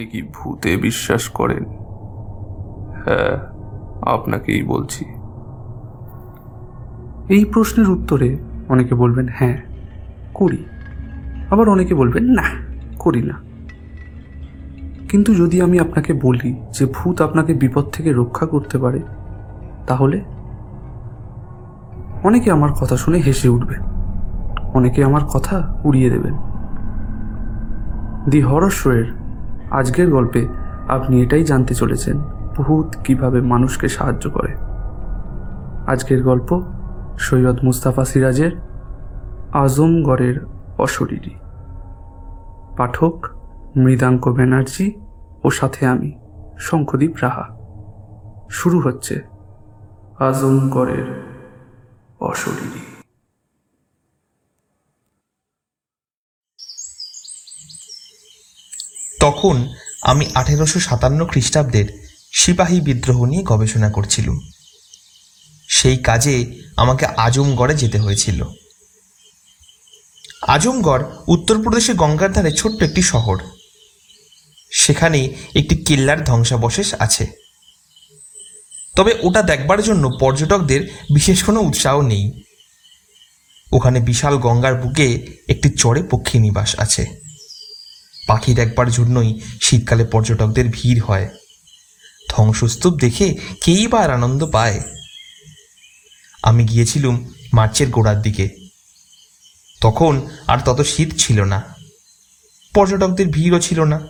আপনি কি ভূতে বিশ্বাস করেন? হ্যাঁ আপনাকেই বলছি। এই প্রশ্নের উত্তরে অনেকে বলবেন হ্যাঁ করি। আবার অনেকে বলবেন, না, করি না। কিন্তু যদি আমি আপনাকে বলি যে ভূত আপনাকে বিপদ থেকে রক্ষা করতে পারে, তাহলে? অনেকে আমার কথা শুনে হেসে উঠবেন। অনেকে আমার কথা উড়িয়ে দেবেন। দি হরর শোয়ের আজকের গল্পে আপনি এটাই জানতে চলেছেন ভূত কীভাবে মানুষকে সাহায্য করে। আজকের গল্প সৈয়দ মুস্তাফা সিরাজের আজমগড়ের অশরীরী। পাঠক মৃদাঙ্ক ব্যানার্জি ও সাথে আমি, শঙ্খদীপ রাহা। শুরু হচ্ছে আজমগড়ের অশরীরী। তখন আমি আঠেরোশো সাতান্ন খ্রিস্টাব্দের সিপাহী বিদ্রোহ নিয়ে গবেষণা করছিলুম। সেই কাজে আমাকে আজমগড়ে যেতে হয়েছিল। আজমগড় উত্তরপ্রদেশের গঙ্গার ধারে ছোট্ট একটি শহর। সেখানে একটি কিল্লার ধ্বংসাবশেষ আছে। তবে ওটা দেখবার জন্য পর্যটকদের বিশেষ কোনো উৎসাহ নেই। ওখানে বিশাল গঙ্গার বুকে একটি চড়ে পক্ষী নিবাস আছে। পাখি দেখবার জন্যই শীতকালে পর্যটকদের ভিড় হয়। ধ্বংসস্তূপ দেখে কেই বা আনন্দ পায়? আমি গিয়েছিলুম মার্চের গোড়ার দিকে। তখন আর তত শীত ছিল না। পর্যটকদের ভিড়ও ছিল না।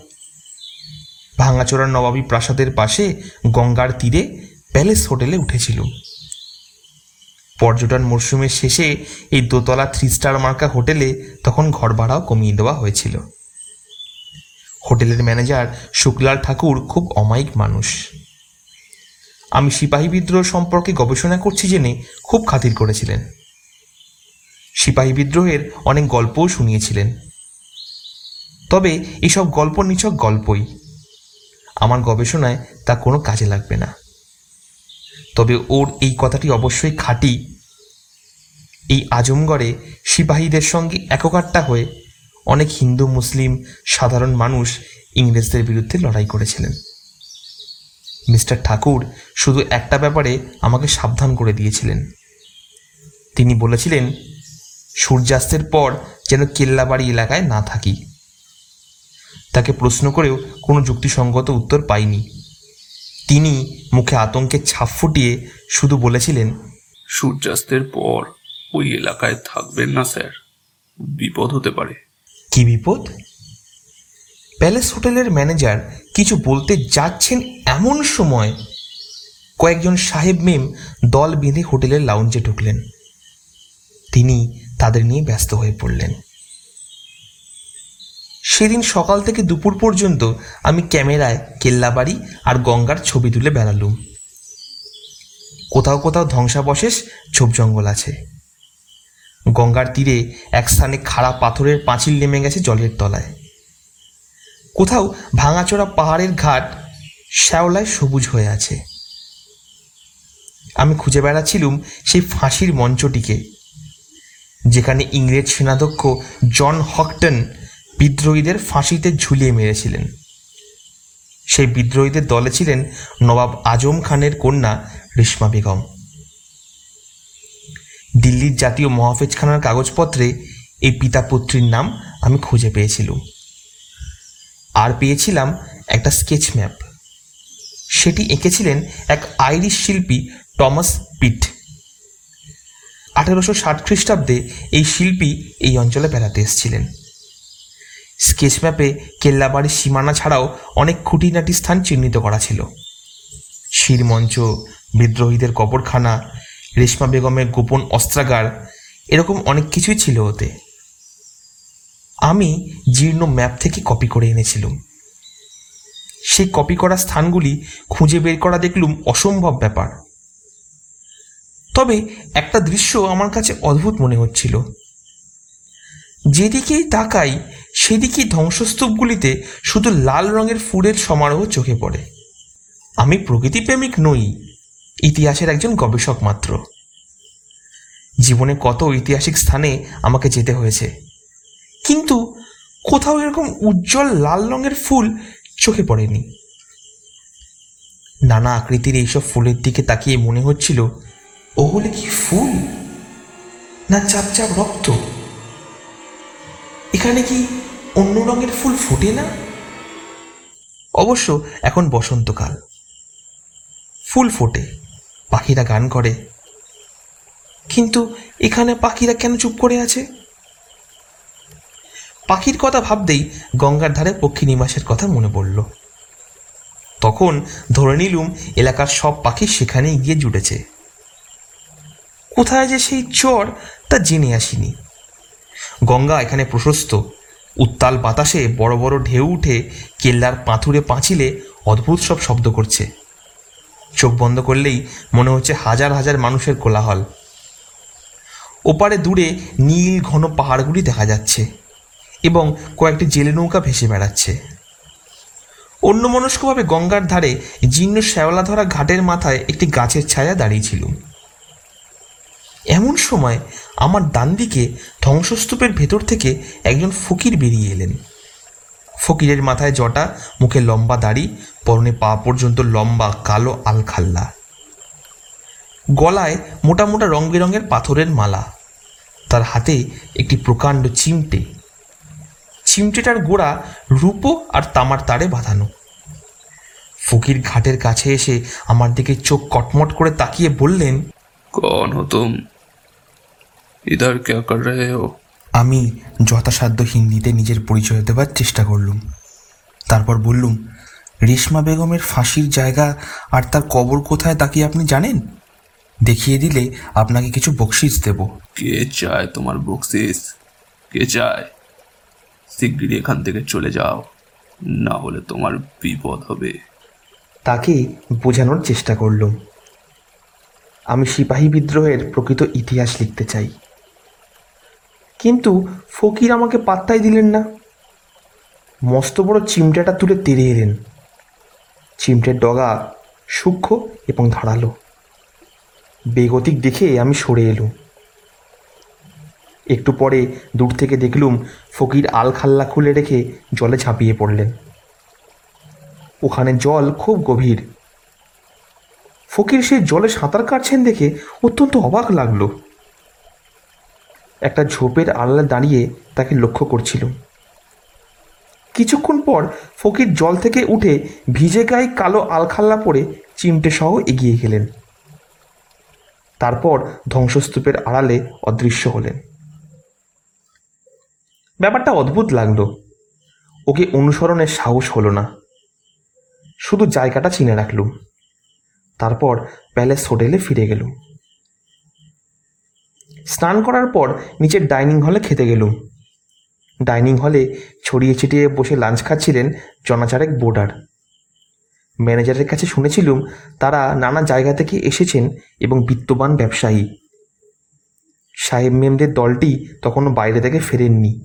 ভাঙাচোরা নবাবী প্রাসাদের পাশে গঙ্গার তীরে প্যালেস হোটেলে উঠেছিল পর্যটন মরশুমের শেষে এই দোতলা থ্রি স্টার মার্কা হোটেলে তখন ঘর ভাড়াও কমিয়ে দেওয়া হয়েছিল। হোটেলের ম্যানেজার শুক্লাল ঠাকুর খুব অমায়িক মানুষ। আমি সিপাহী বিদ্রোহ সম্পর্কে গবেষণা করছি জেনে খুব খাতির করেছিলেন। সিপাহী বিদ্রোহের অনেক গল্পও শুনিয়েছিলেন। তবে এসব গল্প নিছক গল্পই। আমার গবেষণায় তা কোনো কাজে লাগবে না। তবে ওর এই কথাটি অবশ্যই খাঁটি। এই আজমগড়ে সিপাহীদের সঙ্গে এককাট্টা হয়ে অনেক হিন্দু, মুসলিম, সাধারণ মানুষ ইংরেজদের বিরুদ্ধে লড়াই করেছিলেন। মিস্টার ঠাকুর শুধু একটা ব্যাপারে আমাকে সাবধান করে দিয়েছিলেন। তিনি বলেছিলেন, সূর্যাস্তের পর যেন কেল্লাবাড়ি এলাকায় না থাকি। তাকে প্রশ্ন করেও কোনো যুক্তিসঙ্গত উত্তর পাইনি। তিনি মুখে আতঙ্কের ছাপ ফুটিয়ে শুধু বলেছিলেন, সূর্যাস্তের পর ওই এলাকায় থাকবেন না, স্যার। বিপদ হতে পারে। কি বিপদ? প্যালেস হোটেলের ম্যানেজার কিছু বলতে যাচ্ছেন এমন সময় কয়েকজন সাহেব মেম দল বেঁধে হোটেলের লাউঞ্জে ঢুকলেন। তিনি তাদের নিয়ে ব্যস্ত হয়ে পড়লেন। সেদিন সকাল থেকে দুপুর পর্যন্ত আমি ক্যামেরায় কেল্লাবাড়ি আর গঙ্গার ছবি তুলে বেড়ালুম। কোথাও কোথাও ধ্বংসাবশেষ ঝোপ জঙ্গল আছে। গঙ্গার তীরে এক স্থানে খাড়া পাথরের পাঁচিল নেমে গেছে জলের তলায়। কোথাও ভাঙাচোরা পাহাড়ের ঘাট শ্যাওলায় সবুজ হয়ে আছে। আমি খুঁজে বেড়াচ্ছিলুম সেই ফাঁসির মঞ্চটিকে, যেখানে ইংরেজ সেনাধ্যক্ষ জন হকটন বিদ্রোহীদের ফাঁসিতে ঝুলিয়ে মেরেছিলেন। সেই বিদ্রোহীদের দলে ছিলেন নবাব আজম খানের কন্যা রেশমা বেগম। দিল্লির জাতীয় মহাফেজখানার কাগজপত্রে এই পিতা পুত্রীর নাম আমি খুঁজে পেয়েছিলাম। আর পেয়েছিলাম একটা স্কেচ ম্যাপ সেটি এঁকেছিলেন এক আইরিশ শিল্পী টমাস পিট আঠেরোশো ষাট খ্রিস্টাব্দে এই শিল্পী এই অঞ্চলে বেড়াতে এসেছিলেন। স্কেচ ম্যাপে কেল্লাবাড়ির সীমানা ছাড়াও অনেক খুঁটিনাটি স্থান চিহ্নিত করা ছিল। শিরমঞ্চ, বিদ্রোহীদের কবরখানা রেশমা বেগমের গোপন অস্ত্রাগার, এরকম অনেক কিছুই ছিল ওতে। আমি জীর্ণ ম্যাপ থেকে কপি করে এনেছিলাম। সেই কপি করা স্থানগুলি খুঁজে বের করা দেখলুম অসম্ভব ব্যাপার। তবে একটা দৃশ্য আমার কাছে অদ্ভুত মনে হচ্ছিল। যেদিকেই তাকাই, সেদিকেই ধ্বংসস্তূপগুলিতে শুধু লাল রঙের ফুলের সমারোহ চোখে পড়ে। আমি প্রকৃতিপ্রেমিক নই ইতিহাসের একজন গবেষক মাত্র। জীবনে কত ঐতিহাসিক স্থানে আমাকে যেতে হয়েছে। কিন্তু কোথাও এরকম উজ্জ্বল লাল রঙের ফুল চোখে পড়েনি। নানা আকৃতির এইসব ফুলের দিকে তাকিয়ে মনে হচ্ছিল, ও হলে কি ফুল? না চাপ চাপ রক্ত? এখানে কি অন্য রঙের ফুল ফোটে না? অবশ্য এখন বসন্তকাল। ফুল ফোটে। পাখিরা গান করে। কিন্তু এখানে পাখিরা কেন চুপ করে আছে? পাখির কথা ভাবতেই গঙ্গার ধারে পক্ষী নিবাসের কথা মনে পড়ল। তখন ধরে নিলুম এলাকার সব পাখি সেখানেই গিয়ে জুটেছে। কোথায় যে সেই চর তা জেনে আসিনি। গঙ্গা এখানে প্রশস্ত, উত্তাল বাতাসে বড় বড় ঢেউ উঠে কেল্লার পাথুরে পাঁচিলে অদ্ভুত সব শব্দ করছে। চোখ বন্ধ করলেই মনে হচ্ছে হাজার হাজার মানুষের কোলাহল। ওপারে দূরে নীল ঘন পাহাড়গুলি দেখা যাচ্ছে এবং কয়েকটি জেলে নৌকা ভেসে বেড়াচ্ছে। অন্যমনস্কভাবে গঙ্গার ধারে জীর্ণ শ্যাওলা ধরা ঘাটের মাথায় একটি গাছের ছায়া দাঁড়িয়েছিল এমন সময় আমার ডান দিকে ধ্বংসস্তূপের ভেতর থেকে একজন ফকির বেরিয়ে এলেন। ফকিরের মাথায় জটা, মুখে লম্বা দাড়ি পরনে পা পর্যন্ত লম্বা কালো আলখাল্লা। গলায় মোটা মোটা রং বেরঙের পাথরের মালা। তার হাতে একটি প্রকাণ্ড চিমটে। চিমটেটার গোড়া রূপো আর তামার তারে বাঁধানো। ফকির ঘাটের কাছে এসে আমার দিকে চোখ কটমট করে তাকিয়ে বললেন কন তুম? ইদার কে কর রে হো? আমি যথাসাধ্য হিন্দিতে নিজের পরিচয় দেবার চেষ্টা করলুম। তারপর বললুম রেশমা বেগমের ফাঁসির জায়গা আর তার কবর কোথায় তা কি আপনি জানেন? দেখিয়ে দিলে আপনাকে কিছু বকশিস দেব। কে চায় তোমার বকশিস কে চায়? শিগগিরই এখান থেকে চলে যাও। না হলে তোমার বিপদ হবে। তাকে বোঝানোর চেষ্টা করলুম। আমি সিপাহী বিদ্রোহের প্রকৃত ইতিহাস লিখতে চাই। কিন্তু ফকির আমাকে পাত্তাই দিলেন না। মস্ত বড় চিমটাটা তুলে তেড়ে এলেন। চিমটের ডগা সূক্ষ্ম এবং ধারালো। বেগতিক দেখে আমি সরে এলুম। একটু পরে দূর থেকে দেখলুম ফকির আলখাল্লা খুলে রেখে জলে ঝাঁপিয়ে পড়লেন। ওখানে জল খুব গভীর। ফকির সে জলে সাঁতার কাটছেন দেখে অত্যন্ত অবাক লাগল। একটা ঝোপের আড়ালে দাঁড়িয়ে তাকে লক্ষ্য করছিল কিছুক্ষণ পর ফকির জল থেকে উঠে ভিজে গায়ে কালো আলখাল্লা পরে চিমটে সহ এগিয়ে গেলেন। তারপর ধ্বংসস্তূপের আড়ালে অদৃশ্য হলেন। ব্যাপারটা অদ্ভুত লাগল। ওকে অনুসরণের সাহস হলো না। শুধু জায়গাটা চিনে রাখলুম। তারপর প্যালেস হোটেলে ফিরে গেলুম। স্নান করার পর নিচের ডাইনিং হলে খেতে গেলুম। ডাইনিং হলে ছড়িয়ে ছিটিয়ে বসে লাঞ্চ খাচ্ছিলেন জনাচারেক বোর্ডার ম্যানেজারের কাছে শুনেছিলুম তারা নানা জায়গা থেকে এসেছেন এবং বিত্তবান ব্যবসায়ী। সাহেব মেমদের দলটি তখনও বাইরে থেকে ফেরেননি।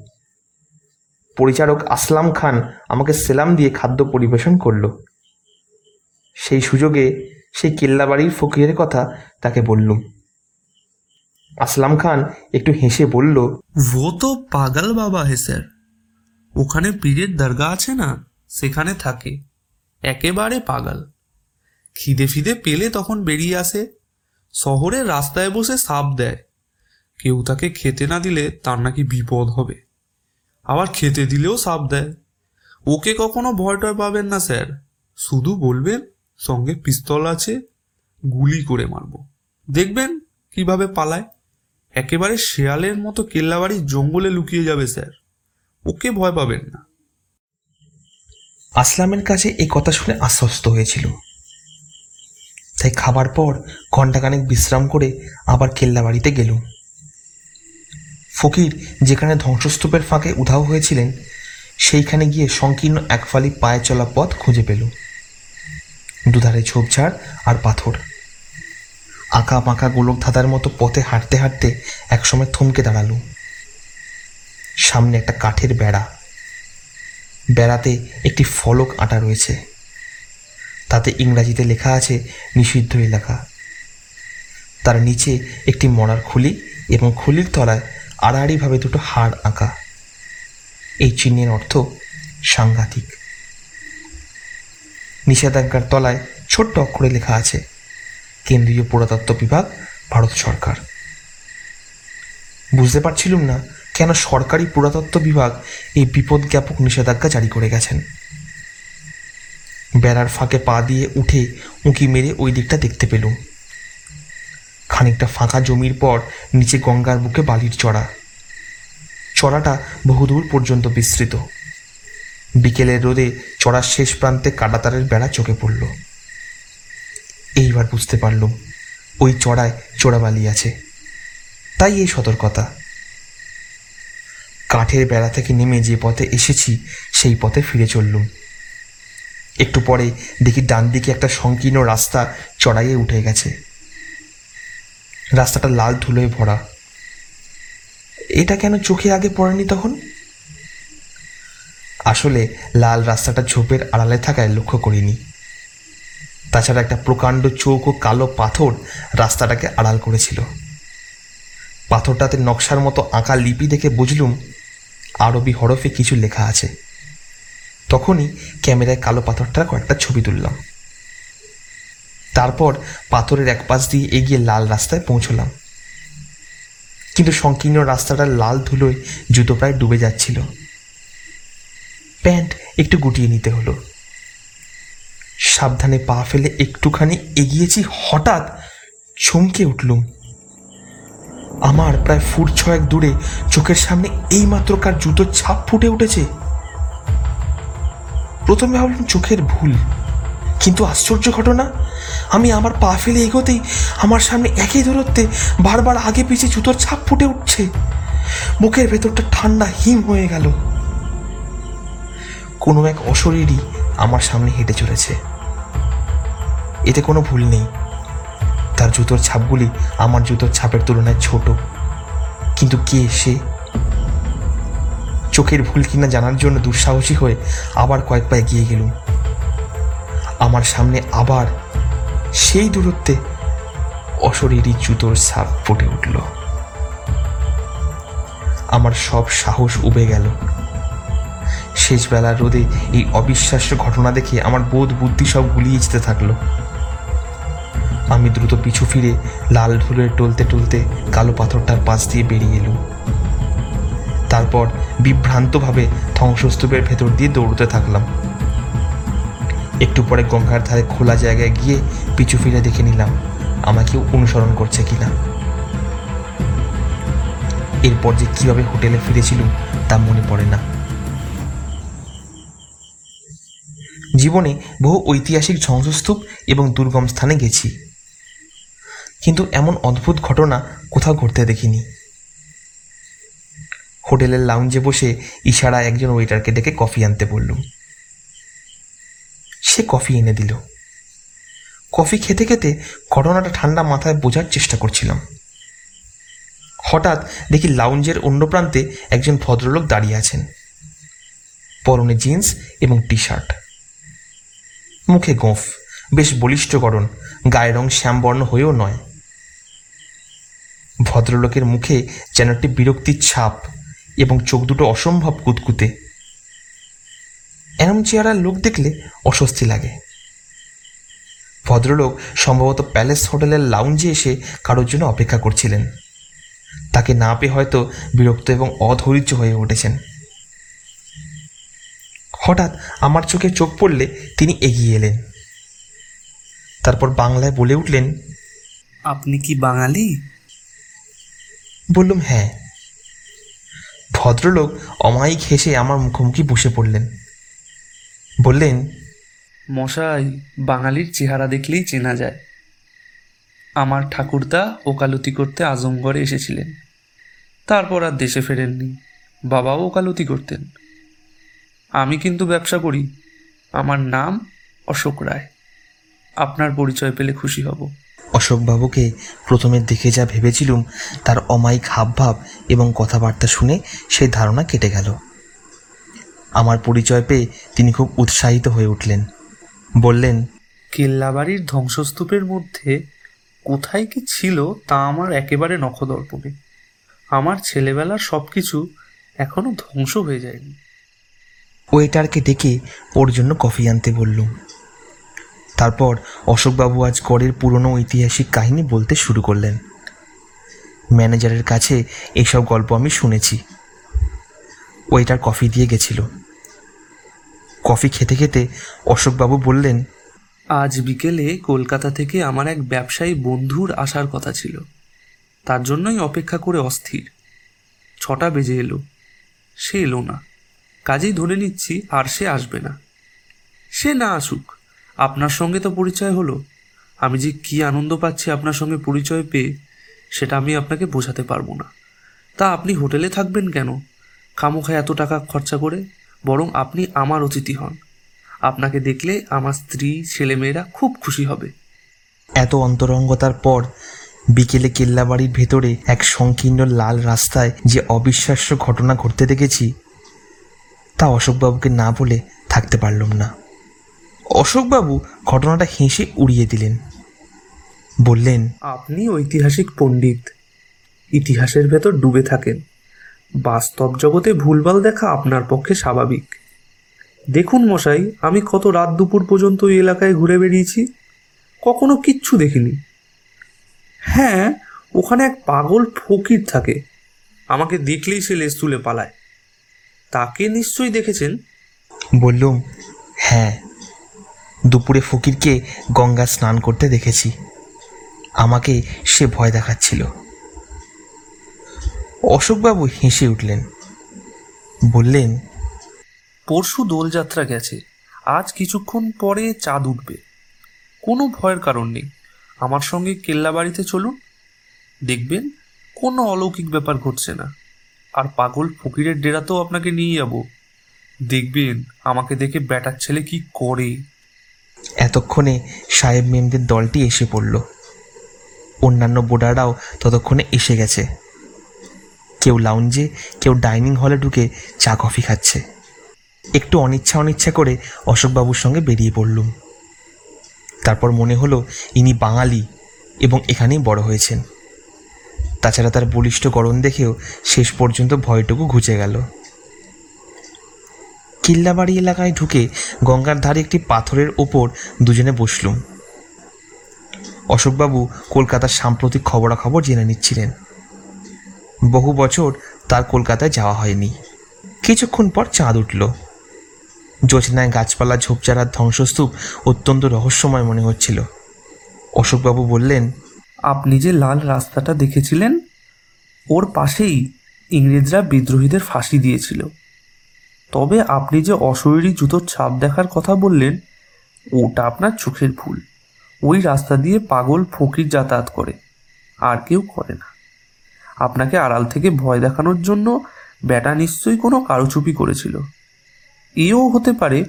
পরিচারক আসলাম খান আমাকে সেলাম দিয়ে খাদ্য পরিবেশন করল। সেই সুযোগে সেই কেল্লাবাড়ির ফকিরের কথা তাকে বললুম। আসলাম খান একটু হেসে বলল, ও তো পাগল বাবা হে স্যার। ওখানে পীরের দরগা আছে না, সেখানে থাকে। একেবারে পাগল। খিদে ফিদে পেলে তখন বেরিয়ে আসে। শহরে রাস্তায় বসে সাপ দেয়। কেউ তাকে খেতে না দিলে তার নাকি বিপদ হবে। আবার খেতে দিলেও সাপ দেয়। ওকে কখনো ভয় টয় পাবেন না, স্যার। শুধু বলবেন, সঙ্গে পিস্তল আছে, গুলি করে মারবো। দেখবেন কীভাবে পালায়। একেবারে শেয়ালের মতো কেল্লাবাড়ির জঙ্গলে লুকিয়ে যাবে, স্যার। ওকে ভয় পাবেন না। আসলামের কাছে এই কথা শুনে আশ্বস্ত হয়েছিল। তাই খাবার পর ঘণ্টাখানেক বিশ্রাম করে আবার কেল্লা বাড়িতে গেল। ফকির যেখানে ধ্বংসস্তূপের ফাঁকে উধাও হয়েছিলেন, সেইখানে গিয়ে সংকীর্ণ একফালি পায়ে চলা পথ খুঁজে পেল। দুধারে ঝোপঝাড় আর পাথর। আঁকা পাঁকা গোলক ধাঁধার মতো পথে হাঁটতে হাঁটতে একসময় থমকে দাঁড়াল। সামনে একটা কাঠের বেড়া। বেড়াতে একটি ফলক আঁটা রয়েছে। তাতে ইংরাজিতে লেখা আছে, নিষিদ্ধ এলাকা। তার নিচে একটি মরার খুলি এবং খুলির তলায় আড়াআড়িভাবে দুটো হাড় আঁকা। এই চিহ্নের অর্থ সাংঘাতিক। নিষেধাজ্ঞার তলায় ছোট্ট অক্ষরে লেখা আছে কেন্দ্রীয় পুরাতত্ত্ব বিভাগ, ভারত সরকার। বুঝতে পারছিলুম না কেন সরকারি পুরাতত্ত্ব বিভাগ এই বিপদজ্ঞাপক নিষেধাজ্ঞা জারি করে গেছেন। বেড়ার ফাঁকে পা দিয়ে উঠে উঁকি মেরে ওই দিকটা দেখতে পেলুম। খানিকটা ফাঁকা জমির পর নিচে গঙ্গার বুকে বালির চড়া। চড়াটা বহুদূর পর্যন্ত বিস্তৃত। বিকেলের রোদে চড়ার শেষ প্রান্তে কাটাতারের বেড়া চোখে পড়ল। এইবার বুঝতে পারলুম ওই চড়ায় চোরাবালি আছে। তাই এই সতর্কতা। কাঠের বেড়া থেকে নেমে যে পথে এসেছি, সেই পথে ফিরে চললুম। একটু পরে দেখি ডান দিকে একটা সংকীর্ণ রাস্তা চড়াইয়ে উঠে গেছে। রাস্তাটা লাল ধুলোয় ভরা। এটা কেন চোখে আগে পড়েনি তখন? আসলে লাল রাস্তাটা ঝোপের আড়ালে থাকায় লক্ষ্য করিনি। তাছাড়া একটা প্রকাণ্ড চৌকো কালো পাথর রাস্তাটাকে আড়াল করেছিল। পাথরটাতে নকশার মতো আঁকা লিপি দেখে বুঝলুম আরবি হরফে কিছু লেখা আছে। তখনই ক্যামেরায় কালো পাথরটার কয়েকটা ছবি তুললাম। তারপর পাথরের এক পাশ দিয়ে এগিয়ে লাল রাস্তায় পৌঁছলাম। কিন্তু সংকীর্ণ রাস্তাটার লাল ধুলোয় জুতো প্রায় ডুবে যাচ্ছিল। প্যান্ট একটু গুটিয়ে নিতে হলো। সাবধানে পা ফেলে একটুখানি এগিয়েছি, হঠাৎ চমকে উঠলুম। আমার প্রায় ফুট ছয়েক দূরে চোখের সামনে এইমাত্র কার জুতোর ছাপ ফুটে উঠেছে। প্রথমে ভাবলাম চোখের ভুল, কিন্তু আশ্চর্য ঘটনা, আমি আমার পা ফেলে এগোতেই আমার সামনে একই দূরত্বে বারবার আগে পিছিয়ে জুতোর ছাপ ফুটে উঠছে। মুখের ভেতরটা ঠান্ডা হিম হয়ে গেল। কোনো এক অশরীরই আমার সামনে হেঁটে চলেছে। এতে কোনো ভুল নেই। তার জুতোর ছাপগুলি আমার জুতোর ছাপের তুলনায় ছোট। কিন্তু কে সে? চোখের ভুল কিনা জানার জন্য দুঃসাহসী হয়ে আবার কয়েক পা এগিয়ে গেলুম। আমার সামনে আবার সেই দূরত্বে অশরীরই জুতোর ছাপ ফুটে উঠল। আমার সব সাহস উবে গেল। শেষবেলার রোদে এই অবিশ্বাস্য ঘটনা দেখে আমার বোধ বুদ্ধি সব গুলিয়ে যেতে থাকল। আমি দ্রুত পিছু ফিরে লাল ধুলোয় টলতে টলতে কালো পাথরটার পাশ দিয়ে বেরিয়ে এলুম। তারপর বিভ্রান্তভাবে ধ্বংসস্তূপের ভেতর দিয়ে দৌড়তে থাকলাম। একটু পরে গঙ্গার ধারে খোলা জায়গায় গিয়ে পিছু ফিরে দেখে নিলাম, আমাকেও অনুসরণ করছে কিনা। এরপর যে কীভাবে হোটেলে ফিরেছিলুম তা মনে পড়ে না। জীবনে বহু ঐতিহাসিক ধ্বংসস্তূপ এবং দুর্গম স্থানে গেছি। কিন্তু এমন অদ্ভুত ঘটনা কোথাও ঘটতে দেখিনি। হোটেলের লাউঞ্জে বসে ইশারা একজন ওয়েটারকে ডেকে কফি আনতে বললুম সে কফি এনে দিল। কফি খেতে খেতে ঘটনাটা ঠান্ডা মাথায় বোঝার চেষ্টা করছিলাম। হঠাৎ দেখি লাউঞ্জের অন্য প্রান্তে একজন ভদ্রলোক দাঁড়িয়ে আছেন। পরনে জিন্স এবং টি শার্ট মুখে গোঁফ, বেশ বলিষ্ঠ গড়ন গায়ের রং শ্যামবর্ণ হয়েও নয়। ভদ্রলোকের মুখে যেন একটি বিরক্তির ছাপ এবং চোখ দুটো অসম্ভব কুতকুতে। এরম চেহারার লোক দেখলে অস্বস্তি লাগে। ভদ্রলোক সম্ভবত প্যালেস হোটেলের লাউঞ্জে এসে কারোর জন্য অপেক্ষা করছিলেন। তাকে না পেয়ে হয়তো বিরক্ত এবং অধৈর্য হয়ে উঠেছেন। হঠাৎ আমার চোখে চোখ পড়লে তিনি এগিয়ে এলেন। তারপর বাংলায় বলে উঠলেন আপনি কি বাঙালি? বললুম হ্যাঁ। ভদ্রলোক অমায়িক হেসে আমার মুখোমুখি বসে পড়লেন। বললেন মশাই বাঙালির চেহারা দেখলেই চেনা যায়। আমার ঠাকুরদা ওকালতি করতে আজমগড়ে এসেছিলেন। তারপর আর দেশে ফেরেননি। বাবাও ওকালতি করতেন। আমি কিন্তু ব্যবসা করি। আমার নাম অশোক রায়। আপনার পরিচয় পেলে খুশি হব। অশোকবাবুকে প্রথমে দেখে যা ভেবেছিলুম তার অমায়িক হাবভাব এবং কথাবার্তা শুনে সেই ধারণা কেটে গেল। আমার পরিচয় পেয়ে তিনি খুব উৎসাহিত হয়ে উঠলেন। বললেন কেল্লাবাড়ির ধ্বংসস্তূপের মধ্যে কোথায় কি ছিল তা আমার একেবারে নখদর্পণে। আমার ছেলেবেলার সব কিছু এখনও ধ্বংস হয়ে যায়নি। ওয়েটারকে ডেকে ওর জন্য কফি আনতে বললুম তারপর অশোকবাবু আজ গড়ের পুরনো ঐতিহাসিক কাহিনী বলতে শুরু করলেন। ম্যানেজারের কাছে এইসব গল্প আমি শুনেছি। ওয়েটার কফি দিয়ে গেছিল। কফি খেতে খেতে অশোকবাবু বললেন, আজ বিকেলে কলকাতা থেকে আমার এক ব্যবসায়ী বন্ধুর আসার কথা ছিল। তার জন্যই অপেক্ষা করে অস্থির। ছটা বেজে এলো। সে এলো না। কাজেই ধরে নিচ্ছি আর সে আসবে না। সে না আসুক, আপনার সঙ্গে তো পরিচয় হলো। আমি যে কী আনন্দ পাচ্ছি আপনার সঙ্গে পরিচয় পেয়ে, সেটা আমি আপনাকে বোঝাতে পারব না। তা আপনি হোটেলে থাকবেন কেন? খামোখা এত টাকা খরচা করে বরং আপনি আমার অতিথি হন। আপনাকে দেখলে আমার স্ত্রী, ছেলেমেয়েরা খুব খুশি হবে। এত অন্তরঙ্গতার পর বিকেলে কেল্লাবাড়ির ভেতরে এক সংকীর্ণ লাল রাস্তায় যে অবিশ্বাস্য ঘটনা ঘটতে দেখেছি তা অশোকবাবুকে না বলে থাকতে পারলাম না। অশোকবাবু ঘটনাটা হেসে উড়িয়ে দিলেন। বললেন, আপনি ঐতিহাসিক পণ্ডিত। ইতিহাসের ভেতর ডুবে থাকেন। বাস্তব জগতে ভুলভাল দেখা আপনার পক্ষে স্বাভাবিক। দেখুন মশাই, আমি কত রাত দুপুর পর্যন্ত এই এলাকায় ঘুরে বেরিয়েছি কখনো কিচ্ছু দেখিনি। হ্যাঁ ওখানে এক পাগল ফকির থাকে। আমাকে দেখলেই সে লেজ তুলে পালায়। তাকে নিশ্চয়ই দেখেছেন? বললুম হ্যাঁ। দুপুরে ফকিরকে গঙ্গা স্নান করতে দেখেছি। আমাকে সে ভয় দেখাচ্ছিল। অশোকবাবু হেসে উঠলেন। বললেন পরশু দোলযাত্রা গেছে। আজ কিছুক্ষণ পরে চাঁদ উঠবে। কোনো ভয়ের কারণ নেই। আমার সঙ্গে কেল্লা বাড়িতে চলুন। দেখবেন কোনো অলৌকিক ব্যাপার ঘটছে না। আর পাগল ফকিরের ডেরাতেও আপনাকে নিয়ে যাব। দেখবেন, আমাকে দেখে ব্যাটার ছেলে কি করে। এতক্ষণে সাহেব মেমদের দলটি এসে পড়ল। অন্যান্য বোর্ডাররাও ততক্ষণে এসে গেছে। কেউ লাউঞ্জে কেউ ডাইনিং হলে ঢুকে চা কফি খাচ্ছে। একটু অনিচ্ছা অনিচ্ছা করে অশোকবাবুর সঙ্গে বেরিয়ে পড়লুম। তারপর মনে হলো ইনি বাঙালি এবং এখানেই বড় হয়েছেন। তাছাড়া তার বলিষ্ঠ গড়ন দেখেও শেষ পর্যন্ত ভয়টুকু ঘুচে গেল। কিল্লাবাড়ি এলাকায় ঢুকে গঙ্গার ধারে একটি পাথরের ওপর দুজনে বসলুম। অশোকবাবু কলকাতার সাম্প্রতিক খবরাখবর জেনে নিচ্ছিলেন। বহু বছর তার কলকাতায় যাওয়া হয়নি। কিছুক্ষণ পর চাঁদ উঠল। যোজনায় গাছপালা ঝোপঝাড়ার ধ্বংসস্তূপ অত্যন্ত রহস্যময় মনে হচ্ছিল। অশোকবাবু বললেন আপনি যে লাল রাস্তাটা দেখেছিলেন, ওর পাশেই ইংরেজরা বিদ্রোহীদের ফাঁসি দিয়েছিল। তবে আপনি যে অশরীরী জুতোর ছাপ দেখার কথা বললেন, ওটা আপনার চোখের ভুল। ওই রাস্তা দিয়ে পাগল ফকির যাতায়াত করে, আর কেউ করে না। আপনাকে আড়াল থেকে ভয় দেখানোর জন্য ব্যাটা নিশ্চয়ই কোনো কারুচুপি করেছিল। এও হতে পারে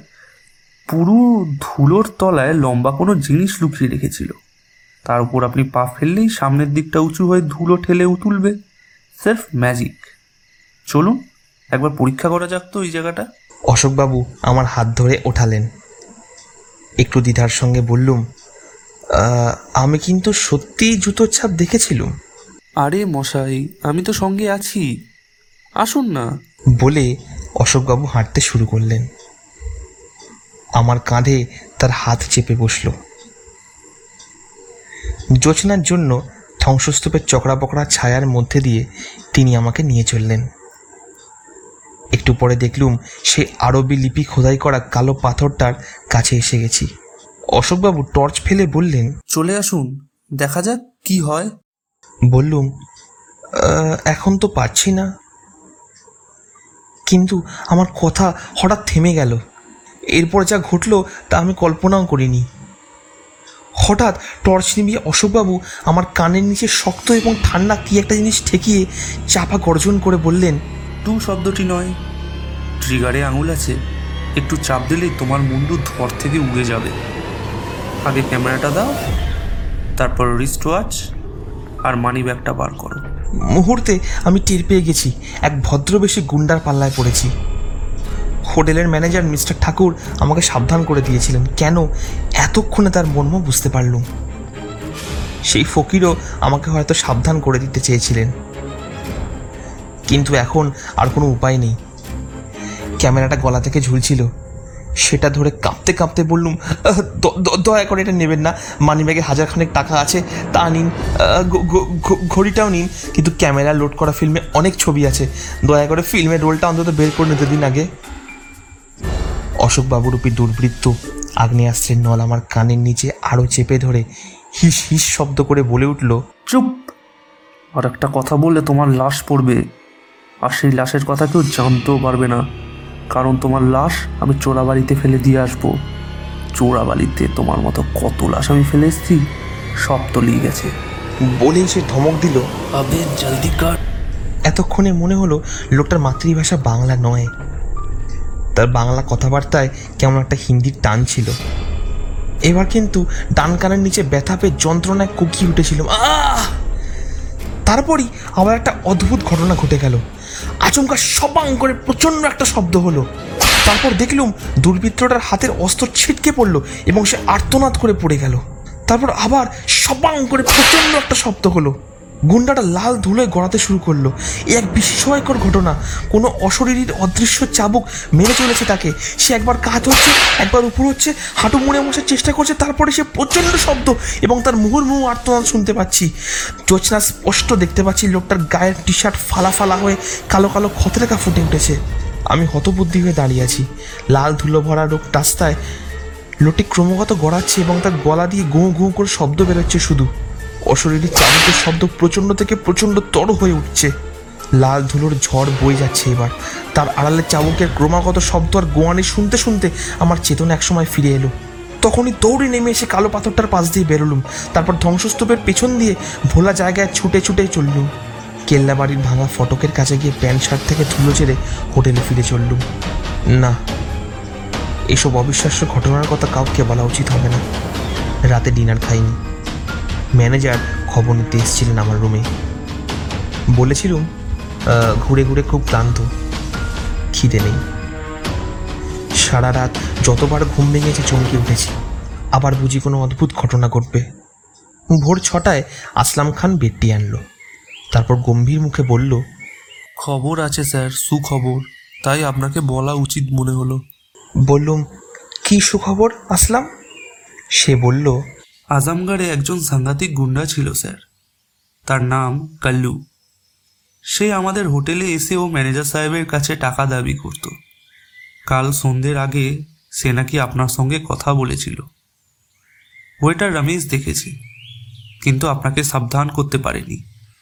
পুরো ধুলোর তলায় লম্বা কোনো জিনিস লুকিয়ে রেখেছিল। তার উপর আপনি পা ফেললেই সামনের দিকটা উঁচু হয়ে ধুলো ঠেলে তুলবে। Self magic. চলুন একবার পরীক্ষা করা যাক তো এই জায়গাটা। অশোকবাবু আমার হাত ধরে ওঠালেন। একটু দ্বিধার সঙ্গে বললুম আমি কিন্তু সত্যিই জুতোর ছাপ দেখেছিলুম। আরে মশাই আমি তো সঙ্গে আছি। আসুন না। বলে অশোকবাবু হাঁটতে শুরু করলেন। আমার কাঁধে তার হাত চেপে বসল। জোছনার জন্য ধ্বংসস্তূপের চকরা বকরা ছায়ার মধ্যে দিয়ে তিনি আমাকে নিয়ে চললেন। একটু পরে দেখলুম সে আরবি লিপি খোদাই করা কালো পাথরটার কাছে এসে গেছি। অশোকবাবু টর্চ ফেলে বললেন চলে আসুন দেখা যাক কি হয়। বললুম এখন তো পারছি না। কিন্তু আমার কথা হঠাৎ থেমে গেল। এরপর যা ঘটলো তা আমি কল্পনাও করিনি। হঠাৎ টর্চ নিভিয়ে অশোকবাবু আমার কানের নিচে শক্ত এবং ঠান্ডা কী একটা জিনিস ঠেকিয়ে চাপা গর্জন করে বললেন টু শব্দটি নয়। ট্রিগারে আঙুল আছে। একটু চাপ দিলেই তোমার মুন্ডু ধর থেকে উড়ে যাবে। আগে ক্যামেরাটা দাও তারপর রিস্ট ওয়াচ আর মানি ব্যাগটা বার করো। মুহূর্তে আমি টের পেয়ে গেছি এক ভদ্রবেশী গুন্ডার পাল্লায় পড়েছি। হোটেলের ম্যানেজার মিস্টার ঠাকুর আমাকে সাবধান করে দিয়েছিলেন। কেন? এতক্ষণে তার মর্ম বুঝতে পারলুম। সেই ফকিরও আমাকে হয়তো সাবধান করে দিতে চেয়েছিলেন। কিন্তু এখন আর কোনো উপায় নেই। ক্যামেরাটা গলা থেকে ঝুলছিল। সেটা ধরে কাঁপতে কাঁপতে বললুম দয়া করে এটা নেবেন না। মানিব্যাগে হাজার খানেক টাকা আছে, তা নিন। ঘড়িটাও নিন। কিন্তু ক্যামেরা লোড করা ফিল্মে অনেক ছবি আছে। দয়া করে ফিল্মের রোলটা অন্তত বের করে নিতে দিন আগে। অশোকবাবুরূপী দুর্বৃত্ত। আগ্নেয়াস্ত্রের নল আমার কানের নিচে আরও চেপে ধরে হিস হিস শব্দ করে বলে উঠল চুপ! আর একটা কথা বললে তোমার লাশ পড়বে। আর সেই লাশের কথা কেউ জানতেও পারবে না। কারণ তোমার লাশ আমি চোরাবাড়িতে ফেলে দিয়ে আসব। চোরাবাড়িতে তোমার মতো কত লাশ আমি ফেলে এসেছি সব তলিয়ে গেছে। বলেই সে ধমক দিল। আবে জলদি কর এতক্ষণে মনে হলো লোকটার মাতৃভাষা বাংলা নয়। তার বাংলা কথাবার্তায় কেমন একটা হিন্দির টান ছিল। এবার কিন্তু ডান কানের নিচে ব্যথা পেয়ে যন্ত্রণায় কুকি উঠেছিল। তারপরই আবার একটা অদ্ভুত ঘটনা ঘটে গেল। আচমকা সবাং করে প্রচণ্ড একটা শব্দ হলো। তারপর দেখলুম দুর্বৃত্তটার হাতের অস্ত্র ছিটকে পড়ল এবং সে আর্তনাদ করে পড়ে গেল। তারপর আবার সবাং করে প্রচণ্ড একটা শব্দ হলো। গুন্ডাটা লাল ধুলোয় গড়াতে শুরু করল। এ এক বিস্ময়কর ঘটনা। কোনো অশরীরীর অদৃশ্য চাবুক মেরে চলেছে তাকে। সে একবার কাত হচ্ছে, একবার উপর হচ্ছে, হাঁটু মুড়ে বসার চেষ্টা করছে, তারপরে সে প্রচণ্ড শব্দ এবং তার মুহুর্মুহু আর্তনাদ শুনতে পাচ্ছি। জোৎস্না স্পষ্ট দেখতে পাচ্ছি, লোকটার গায়ের টি শার্ট ফালা ফালা হয়ে কালো কালো ক্ষতরেখা ফুটে উঠেছে। আমি হতবুদ্ধি হয়ে দাঁড়িয়ে আছি। লাল ধুলো ভরা লোক রাস্তায় লোকটি ক্রমাগত গড়াচ্ছে এবং তার গলা দিয়ে গুঁ গুঁ করে শব্দ বেরোচ্ছে শুধু। অশরীরী চাবুকের শব্দ প্রচণ্ড থেকে প্রচণ্ড তর হয়ে উঠছে। লাল ধুলোর ঝড় বয়ে যাচ্ছে এবার। তার আড়ালে চাবুকের ক্রমাগত শব্দ আর গোয়ানি শুনতে শুনতে আমার চেতনা একসময় ফিরে এলো। তখনই দৌড়ে নেমে এসে কালো পাথরটার পাশ দিয়ে বেরোলুম। তারপর ধ্বংসস্তূপের পেছন দিয়ে ভোলা জায়গায় ছুটে ছুটে চললুম। কেল্লা বাড়ির ভাঙা ফটকের কাছে গিয়ে প্যান্ট শার্ট থেকে ধুলো ছেড়ে হোটেলে ফিরে চললুম। না, এসব অবিশ্বাস্য ঘটনার কথা কাউকে বলা উচিত হবে না। রাতে ডিনার খাইনি। ম্যানেজার খবর নিতে এসেছিলেন আমার রুমে বলেছিলুম ঘুরে ঘুরে খুব ক্লান্ত খিদে নেই। সারা রাত যতবার ঘুম ভেঙেছে চমকে উঠেছি। আবার বুঝি কোনো অদ্ভুত ঘটনা ঘটবে। ভোর ছটায় আসলাম খান বেডটি আনলো। তারপর গম্ভীর মুখে বলল খবর আছে স্যার সুখবর। তাই আপনাকে বলা উচিত মনে হলো। বললুম কি সুখবর? আসলাম? সে বলল আজমগড়ে একজন সাংঘাতিক গুন্ডা ছিল, স্যার। তার নাম কাল্লু। সে আমাদের হোটেলে এসে ও ম্যানেজার সাহেবের কাছে টাকা দাবি করত। কাল সন্ধ্যের আগে সে নাকি আপনার সঙ্গে কথা বলেছিল। ওয়েটার রমেশ দেখেছি, কিন্তু আপনাকে সাবধান করতে পারেনি।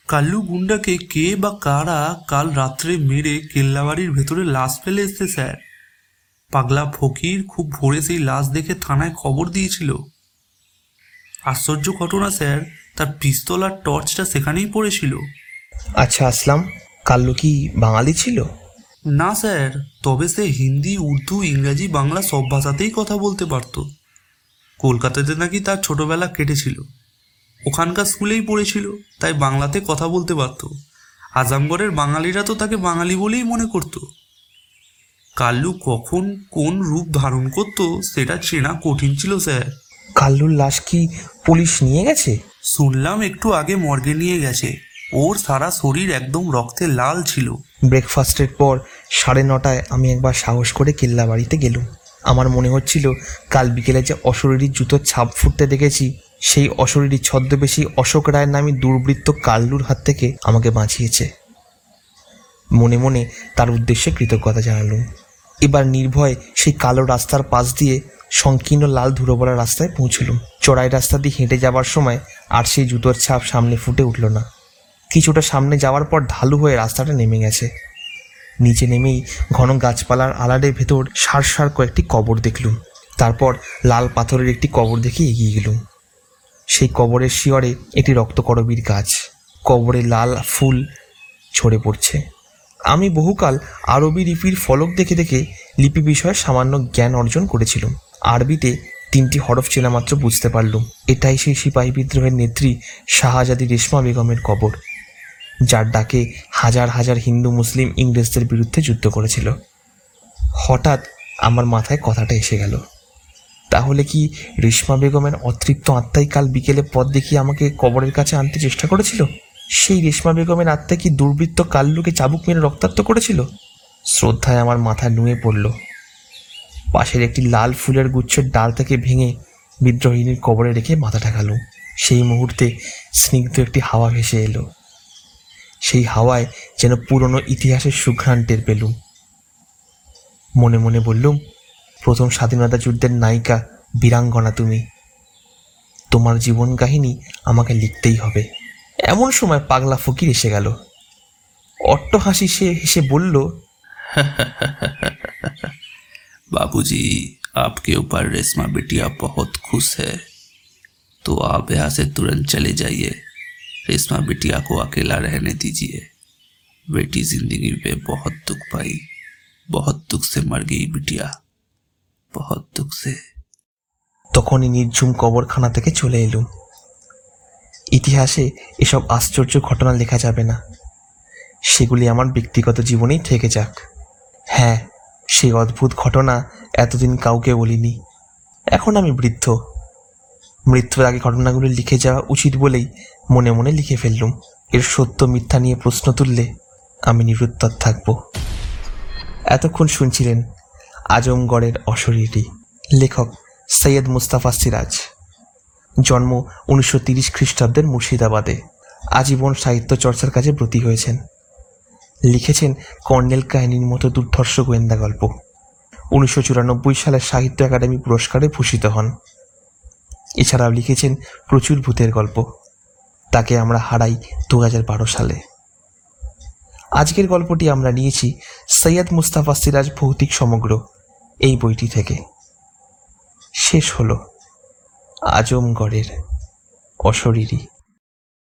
কাল্লু গুন্ডাকে কে বা কারা কাল রাত্রে মেরে কেল্লাবাড়ির ভেতরে লাশ ফেলে এসছে, স্যার? পাগলা ফকির খুব ভোরে সেই লাশ দেখে থানায় খবর দিয়েছিল। আশ্চর্য ঘটনা স্যার। তার পিস্তল আর টর্চটা সেখানেই পড়েছিল। আচ্ছা আসলাম। কাল্লু কি বাঙালি ছিল? না স্যার। তবে সে হিন্দি উর্দু ইংরাজি বাংলা সব ভাষাতেই কথা বলতে পারতো। কলকাতাতে নাকি তার ছোটবেলা কেটেছিল। ওখানকার স্কুলেই পড়েছিল তাই বাংলাতে কথা বলতে পারতো। আজমগড়ের বাঙালিরা তো তাকে বাঙালি বলেই মনে করতো। কাল্লু কখন কোন রূপ ধারণ করতো সেটা চেনা কঠিন ছিল স্যার। কাল্লুর লাশ কি পুলিশ নিয়ে গেছে? শুনলাম একটু আগে মর্গে নিয়ে গেছে। ওর সারা শরীর একদম রক্তে লাল ছিল। ব্রেকফাস্টের পর সাড়ে নটায় আমি একবার সাহস করে কেল্লা বাড়িতে গেলুম। আমার মনে হচ্ছিল কাল বিকেলে যে অশরীরী জুতোর ছাপ ফুটতে দেখেছি সেই অশরীরী ছদ্মবেশী অশোক রায়ের নামী দুর্বৃত্ত কাল্লুর হাত থেকে আমাকে বাঁচিয়েছে। মনে মনে তার উদ্দেশ্যে কৃতজ্ঞতা জানালুম। এবার নির্ভয় সেই কালো রাস্তার পাশ দিয়ে সংকীর্ণ লাল ধুলোবলা রাস্তায় পৌঁছলুম চড়াই রাস্তা দিয়ে হেঁটে যাবার সময় আর সেই জুতোর ছাপ সামনে ফুটে উঠল না। কিছুটা সামনে যাওয়ার পর ঢালু হয়ে রাস্তাটা নেমে গেছে। নিচে নেমেই ঘন গাছপালার আলারের ভেতর সার সার কয়েকটি কবর দেখলুম। তারপর লাল পাথরের একটি কবর দেখে এগিয়ে গেলুম। সেই কবরের শিয়রে একটি রক্তকরবীর গাছ। কবরে লাল ফুল ঝরে পড়ছে। আমি বহুকাল আরবি লিপির ফলক দেখে দেখে লিপি বিষয়ে সামান্য জ্ঞান অর্জন করেছিলাম। আরবিতে তিনটি হরফ চেনা মাত্র বুঝতে পারলুম। এটাই সেই সিপাহী বিদ্রোহের নেত্রী শাহজাদি রেশমা বেগমের কবর, যার ডাকে হাজার হাজার হিন্দু মুসলিম ইংরেজদের বিরুদ্ধে যুদ্ধ করেছিল। হঠাৎ আমার মাথায় কথাটা এসে গেল। তাহলে কি রেশমা বেগমের অতৃপ্ত আত্মাই কাল বিকেলে পথ দেখিয়ে আমাকে কবরের কাছে আনতে চেষ্টা করেছিল? সেই রেশমা বেগমের আত্মা কি দুর্বৃত্ত কাল্লুকে চাবুক মেরে রক্তাক্ত করেছিল? শ্রদ্ধায় আমার মাথা নুয়ে পড়ল। পাশের একটি লাল ফুলের গুচ্ছের ডাল থেকে ভেঙে বিদ্রোহিনীর কবরে রেখে মাথা ঠেকালুম সেই মুহূর্তে স্নিগ্ধ একটি হাওয়া ভেসে এলো। সেই হাওয়ায় যেন পুরনো ইতিহাসের সুঘ্রাণ টের পেলুম। মনে মনে বললুম, প্রথম স্বাধীনতা যুদ্ধের নায়িকা বীরাঙ্গনা তুমি। তোমার জীবন কাহিনী আমাকে লিখতেই হবে। এমন সময় পাগলা ফকির এসে গেল অট্ট হাসি সে হেসে বলল बाबूजी आपके ऊपर रेशमा बिटिया बहुत खुश है तो आप यहाँ से तुरंत चले जाइए रेशमा बिटिया को अकेला रहने दीजिए बेटी जिंदगी में बहुत दुख पाई बहुत दुख से मर गई बिटिया बहुत दुख से তখনই নির্ঝুম কবরখানা থেকে চলে এলুম ইতিহাসে এসব আশ্চর্য ঘটনা লেখা যাবে না। সেগুলি আমার ব্যক্তিগত জীবনেই থেকে যাক। হ্যাঁ সেই অদ্ভুত ঘটনা এতদিন কাউকে বলিনি। এখন আমি বৃদ্ধ। মৃত্যুর আগে ঘটনাগুলি লিখে যাওয়া উচিত বলেই মনে মনে লিখে ফেললুম। এর সত্য মিথ্যা নিয়ে প্রশ্ন তুললে আমি নিরুত্তর থাকব। এতক্ষণ শুনছিলেন আজমগড়ের অশরীরী লেখক সৈয়দ মুস্তাফা সিরাজ। জন্ম উনিশশো তিরিশ খ্রিস্টাব্দের মুর্শিদাবাদে। আজীবন সাহিত্য চর্চার কাজে ব্রতী হয়েছেন। লিখেছেন কর্নেল কাহিনীর মতো দুর্ধর্ষ গোয়েন্দা গল্প। উনিশশো চুরানব্বই সালে সাহিত্য একাডেমি পুরস্কারে ভূষিত হন। এছাড়াও লিখেছেন প্রচুর ভূতের গল্প। তাকে আমরা হারাই দু বারো সালে। আজকের গল্পটি আমরা নিয়েছি সৈয়দ মুস্তাফা সিরাজ ভৌতিক সমগ্র এই বইটি থেকে। শেষ হলো। আজমগড়ের অশরীরী।